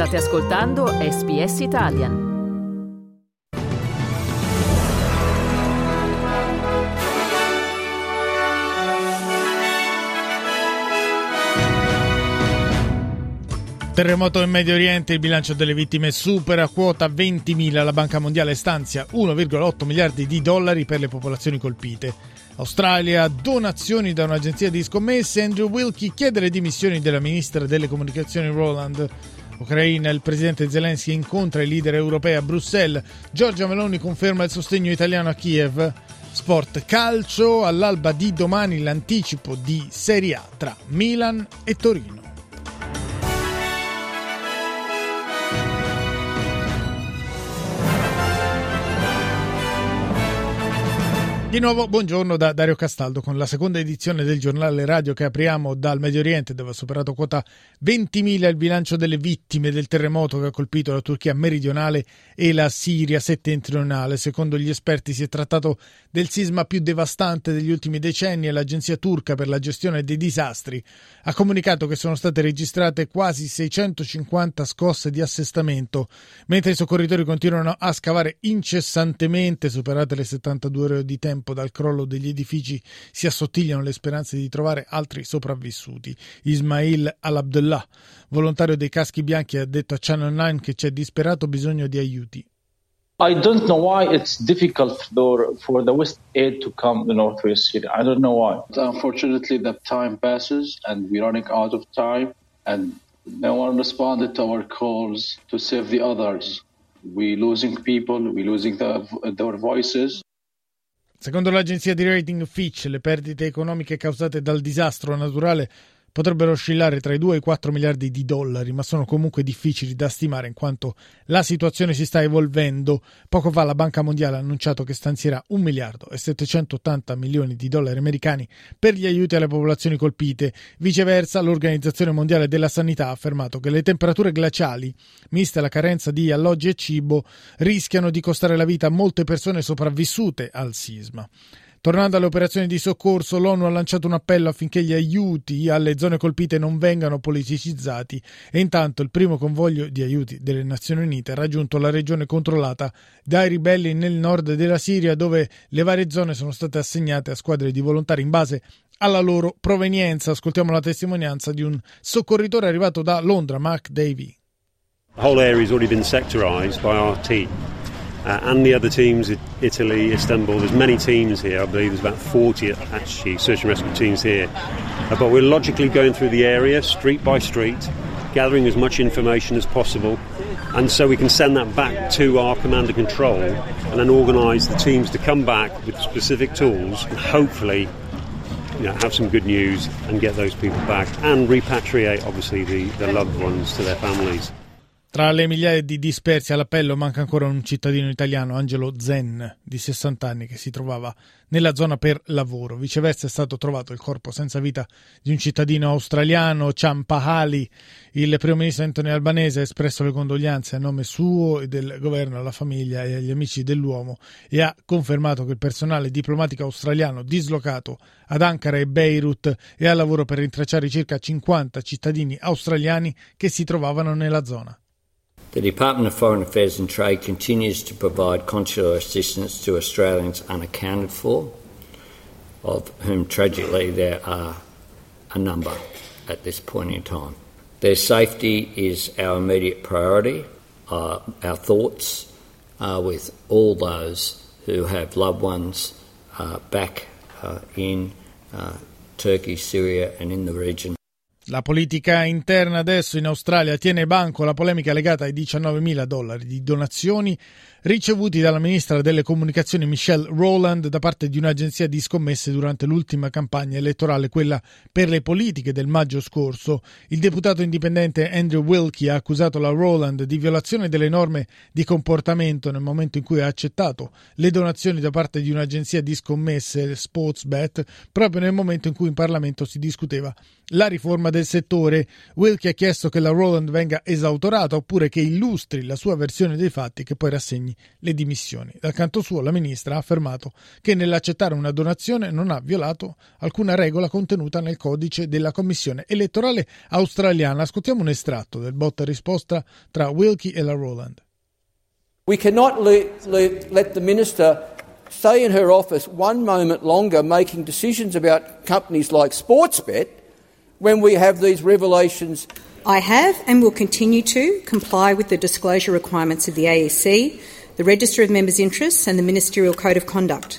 State ascoltando SBS Italian. Terremoto in Medio Oriente, il bilancio delle vittime supera quota 20.000. La Banca Mondiale stanzia 1,8 miliardi di dollari per le popolazioni colpite. Australia, donazioni da un'agenzia di scommesse. Andrew Wilkie chiede le dimissioni della ministra delle comunicazioni Roland. Ucraina, il presidente Zelensky incontra i leader europei a Bruxelles. Giorgia Meloni conferma il sostegno italiano a Kiev. Sport calcio, all'alba di domani l'anticipo di Serie A tra Milan e Torino. Di nuovo buongiorno da Dario Castaldo con la seconda edizione del giornale radio che apriamo dal Medio Oriente dove ha superato quota 20.000 il bilancio delle vittime del terremoto che ha colpito la Turchia meridionale e la Siria settentrionale. Secondo gli esperti si è trattato del sisma più devastante degli ultimi decenni e l'Agenzia turca per la gestione dei disastri ha comunicato che sono state registrate quasi 650 scosse di assestamento, mentre i soccorritori continuano a scavare incessantemente superate le 72 ore di tempo tempo dal crollo degli edifici si assottigliano le speranze di trovare altri sopravvissuti. Ismail al-Abdullah, volontario dei caschi bianchi, ha detto a Channel 9 che c'è disperato bisogno di aiuti. I don't know why it's difficult for, for the West aid to come to Northwest Syria. I don't know why. Unfortunately, the time passes and we're running out of time, and no one responded to our calls to save the others. We're losing people, we're losing the, their voices. Secondo l'agenzia di rating Fitch, le perdite economiche causate dal disastro naturale potrebbero oscillare tra i 2 e i 4 miliardi di dollari, ma sono comunque difficili da stimare in quanto la situazione si sta evolvendo. Poco fa la Banca Mondiale ha annunciato che stanzierà 1 miliardo e 780 milioni di dollari americani per gli aiuti alle popolazioni colpite. Viceversa, l'Organizzazione Mondiale della Sanità ha affermato che le temperature glaciali, miste alla carenza di alloggi e cibo, rischiano di costare la vita a molte persone sopravvissute al sisma. Tornando alle operazioni di soccorso, l'ONU ha lanciato un appello affinché gli aiuti alle zone colpite non vengano politicizzati e intanto il primo convoglio di aiuti delle Nazioni Unite ha raggiunto la regione controllata dai ribelli nel nord della Siria dove le varie zone sono state assegnate a squadre di volontari in base alla loro provenienza. Ascoltiamo la testimonianza di un soccorritore arrivato da Londra, Mark Davey. The whole area has already been sectorized by our team. Uh, and the other teams, Italy, Istanbul. There's many teams here. I believe there's about 40 actually search and rescue teams here. Uh, but we're logically going through the area, street by street, gathering as much information as possible, and so we can send that back to our command and control, and then organise the teams to come back with specific tools, and hopefully. You know, have some good news and get those people back and repatriate obviously the, the loved ones to their families. Tra le migliaia di dispersi all'appello manca ancora un cittadino italiano, Angelo Zen, di 60 anni, che si trovava nella zona per lavoro. Viceversa è stato trovato il corpo senza vita di un cittadino australiano, Ciampahali. Il primo ministro Anthony Albanese ha espresso le condoglianze a nome suo e del governo alla famiglia e agli amici dell'uomo e ha confermato che il personale diplomatico australiano dislocato ad Ankara e Beirut è al lavoro per rintracciare circa 50 cittadini australiani che si trovavano nella zona. The Department of Foreign Affairs and Trade continues to provide consular assistance to Australians unaccounted for, of whom tragically there are a number at this point in time. Their safety is our immediate priority. Uh, our thoughts are with all those who have loved ones uh, back uh, in uh, Turkey, Syria, and in the region. La politica interna adesso in Australia tiene banco la polemica legata ai 19 mila dollari di donazioni ricevuti dalla ministra delle comunicazioni Michelle Rowland da parte di un'agenzia di scommesse durante l'ultima campagna elettorale, quella per le politiche del maggio scorso. Il deputato indipendente Andrew Wilkie ha accusato la Rowland di violazione delle norme di comportamento nel momento in cui ha accettato le donazioni da parte di un'agenzia di scommesse Sportsbet, proprio nel momento in cui in Parlamento si discuteva la riforma del settore. Wilkie ha chiesto che la Roland venga esautorata oppure che illustri la sua versione dei fatti che poi rassegni le dimissioni. Dal canto suo la ministra ha affermato che nell'accettare una donazione non ha violato alcuna regola contenuta nel codice della commissione elettorale australiana. Ascoltiamo un estratto del botta risposta tra Wilkie e la Roland. We cannot let, let, let the minister stay in her office one moment longer making decisions about companies like Sportsbet when we have these revelations. I have and will continue to comply with the disclosure requirements of the AEC, the Register of Members' Interests, and the Ministerial Code of Conduct.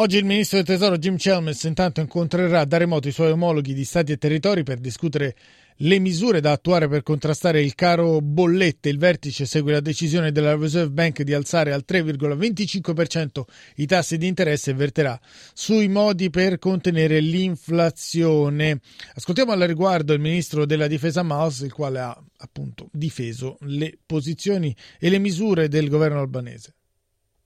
Oggi il ministro del Tesoro Jim Chalmers intanto incontrerà da remoto i suoi omologhi di stati e territori per discutere le misure da attuare per contrastare il caro bollette. Il vertice segue la decisione della Reserve Bank di alzare al 3,25% i tassi di interesse e verterà sui modi per contenere l'inflazione. Ascoltiamo al riguardo il ministro della difesa Miles, il quale ha appunto difeso le posizioni e le misure del governo albanese.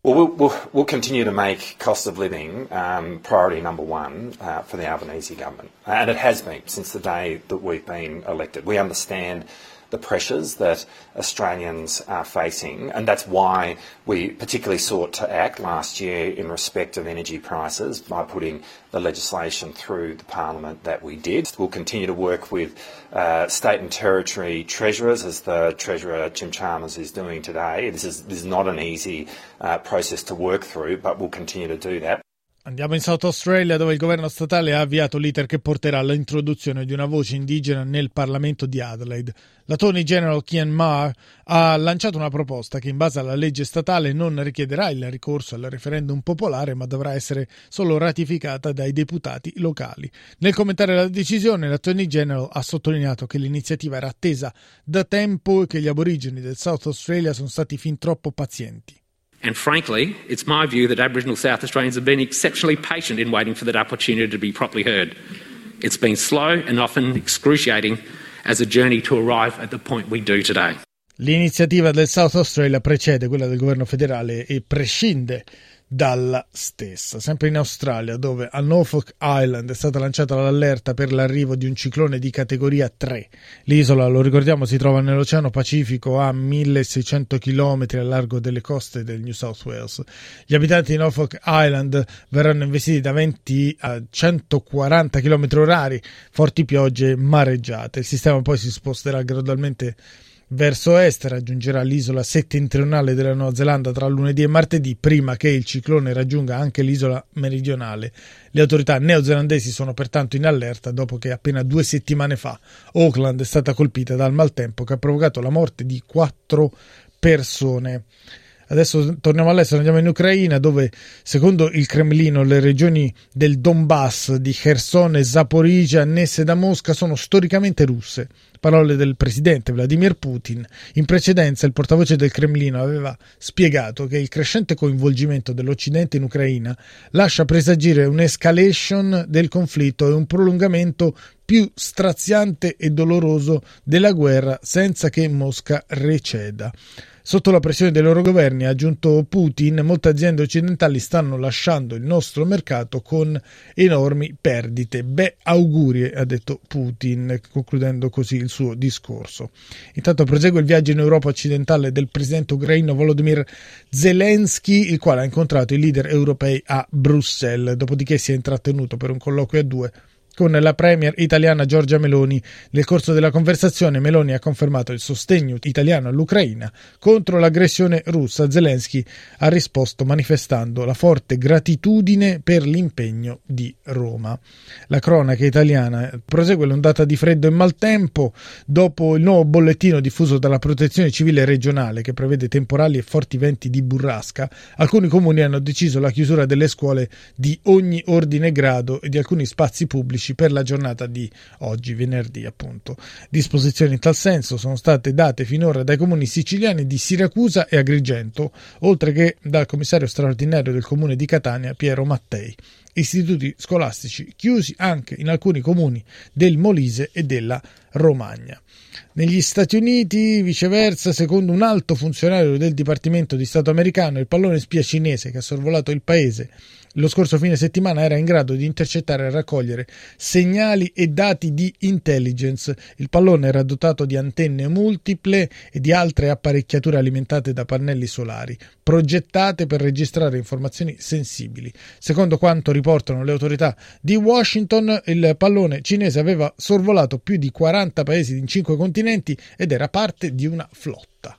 Well, we'll, we'll, continue to make cost of living um, priority number one uh, for the Albanese government. And it has been since the day that we've been elected. We understand the pressures that Australians are facing, and that's why we particularly sought to act last year in respect of energy prices by putting the legislation through the Parliament that we did. We'll continue to work with uh, state and territory treasurers, as the Treasurer Jim Chalmers is doing today. This is, this is not an easy uh, process to work through, but we'll continue to do that. Andiamo in South Australia dove il governo statale ha avviato l'iter che porterà all'introduzione di una voce indigena nel Parlamento di Adelaide. L'Attorney General Kian Marr ha lanciato una proposta che in base alla legge statale non richiederà il ricorso al referendum popolare ma dovrà essere solo ratificata dai deputati locali. Nel commentare la decisione l'Attorney General ha sottolineato che l'iniziativa era attesa da tempo e che gli aborigeni del South Australia sono stati fin troppo pazienti. And frankly, it's my view that Aboriginal South Australians have been exceptionally patient in waiting for that opportunity to be properly heard. It's been slow and often excruciating as a journey to arrive at the point we do today. L'iniziativa del South Australia precede quella del governo federale e prescinde dalla stessa. Sempre in Australia, dove a Norfolk Island è stata lanciata l'allerta per l'arrivo di un ciclone di categoria 3. L'isola, lo ricordiamo, si trova nell'Oceano Pacifico a 1600 km a largo delle coste del New South Wales. Gli abitanti di Norfolk Island verranno investiti da 20 a 140 km orari, forti piogge mareggiate. Il sistema poi si sposterà gradualmente verso est raggiungerà l'isola settentrionale della Nuova Zelanda tra lunedì e martedì, prima che il ciclone raggiunga anche l'isola meridionale. Le autorità neozelandesi sono pertanto in allerta dopo che appena due settimane fa Auckland è stata colpita dal maltempo che ha provocato la morte di quattro persone. Adesso torniamo all'estero, andiamo in Ucraina dove secondo il Cremlino le regioni del Donbass di Kherson e Zaporizhia annesse da Mosca sono storicamente russe. Parole del presidente Vladimir Putin. In precedenza il portavoce del Cremlino aveva spiegato che il crescente coinvolgimento dell'Occidente in Ucraina lascia presagire un'escalation del conflitto e un prolungamento più straziante e doloroso della guerra senza che Mosca receda. Sotto la pressione dei loro governi, ha aggiunto Putin, molte aziende occidentali stanno lasciando il nostro mercato con enormi perdite. Beh, auguri, ha detto Putin, concludendo così il suo discorso. Intanto prosegue il viaggio in Europa occidentale del presidente ucraino Volodymyr Zelensky, il quale ha incontrato i leader europei a Bruxelles, dopodiché si è intrattenuto per un colloquio a due con la premier italiana Giorgia Meloni. Nel corso della conversazione Meloni ha confermato il sostegno italiano all'Ucraina contro l'aggressione russa. Zelensky ha risposto manifestando la forte gratitudine per l'impegno di Roma. La cronaca italiana prosegue l'ondata di freddo e maltempo dopo il nuovo bollettino diffuso dalla Protezione Civile regionale che prevede temporali e forti venti di burrasca. Alcuni comuni hanno deciso la chiusura delle scuole di ogni ordine e grado e di alcuni spazi pubblici per la giornata di oggi, venerdì appunto. Disposizioni in tal senso sono state date finora dai comuni siciliani di Siracusa e Agrigento, oltre che dal commissario straordinario del comune di Catania Piero Mattei. Istituti scolastici chiusi anche in alcuni comuni del Molise e della Romagna. Negli Stati Uniti, viceversa, secondo un alto funzionario del Dipartimento di Stato americano, il pallone spia cinese che ha sorvolato il paese lo scorso fine settimana era in grado di intercettare e raccogliere segnali e dati di intelligence. Il pallone era dotato di antenne multiple e di altre apparecchiature alimentate da pannelli solari, progettate per registrare informazioni sensibili. Secondo quanto riportano le autorità di Washington, il pallone cinese aveva sorvolato più di 40 paesi in 5 continenti ed era parte di una flotta.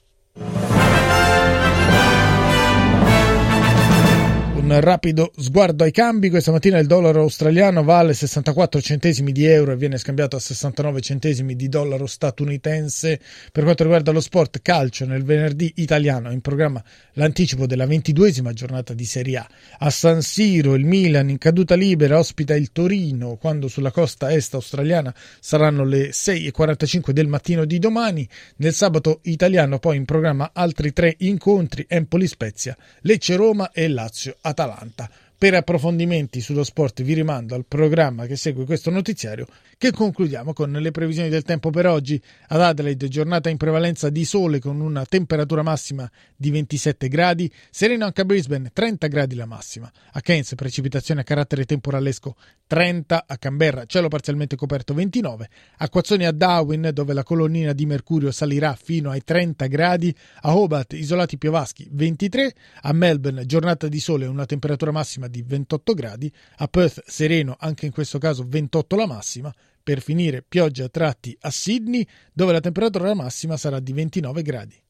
Un rapido sguardo ai cambi, questa mattina il dollaro australiano vale 64 centesimi di euro e viene scambiato a 69 centesimi di dollaro statunitense. Per quanto riguarda lo sport calcio, nel venerdì italiano è in programma l'anticipo della ventiduesima giornata di Serie A. A San Siro il Milan in caduta libera ospita il Torino quando sulla costa est australiana saranno le 6.45 del mattino di domani. Nel sabato italiano poi in programma altri tre incontri Empoli-Spezia, Lecce-Roma e Lazio-Atalanta. Atalanta. Per approfondimenti sullo sport vi rimando al programma che segue questo notiziario che concludiamo con le previsioni del tempo per oggi. Ad Adelaide giornata in prevalenza di sole con una temperatura massima di 27 gradi, sereno anche a Brisbane 30 gradi la massima, a Cairns precipitazione a carattere temporalesco 30, a Canberra cielo parzialmente coperto 29, a Quazzoni a Darwin dove la colonnina di mercurio salirà fino ai 30 gradi, a Hobart isolati piovaschi 23, a Melbourne giornata di sole una temperatura massima di 28 gradi, a Perth sereno anche in questo caso 28 la massima, per finire pioggia a tratti a Sydney dove la temperatura massima sarà di 29 gradi.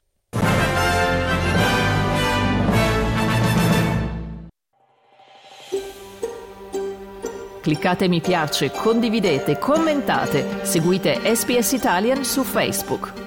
Cliccate mi piace, condividete, commentate, seguite SPS Italian su Facebook.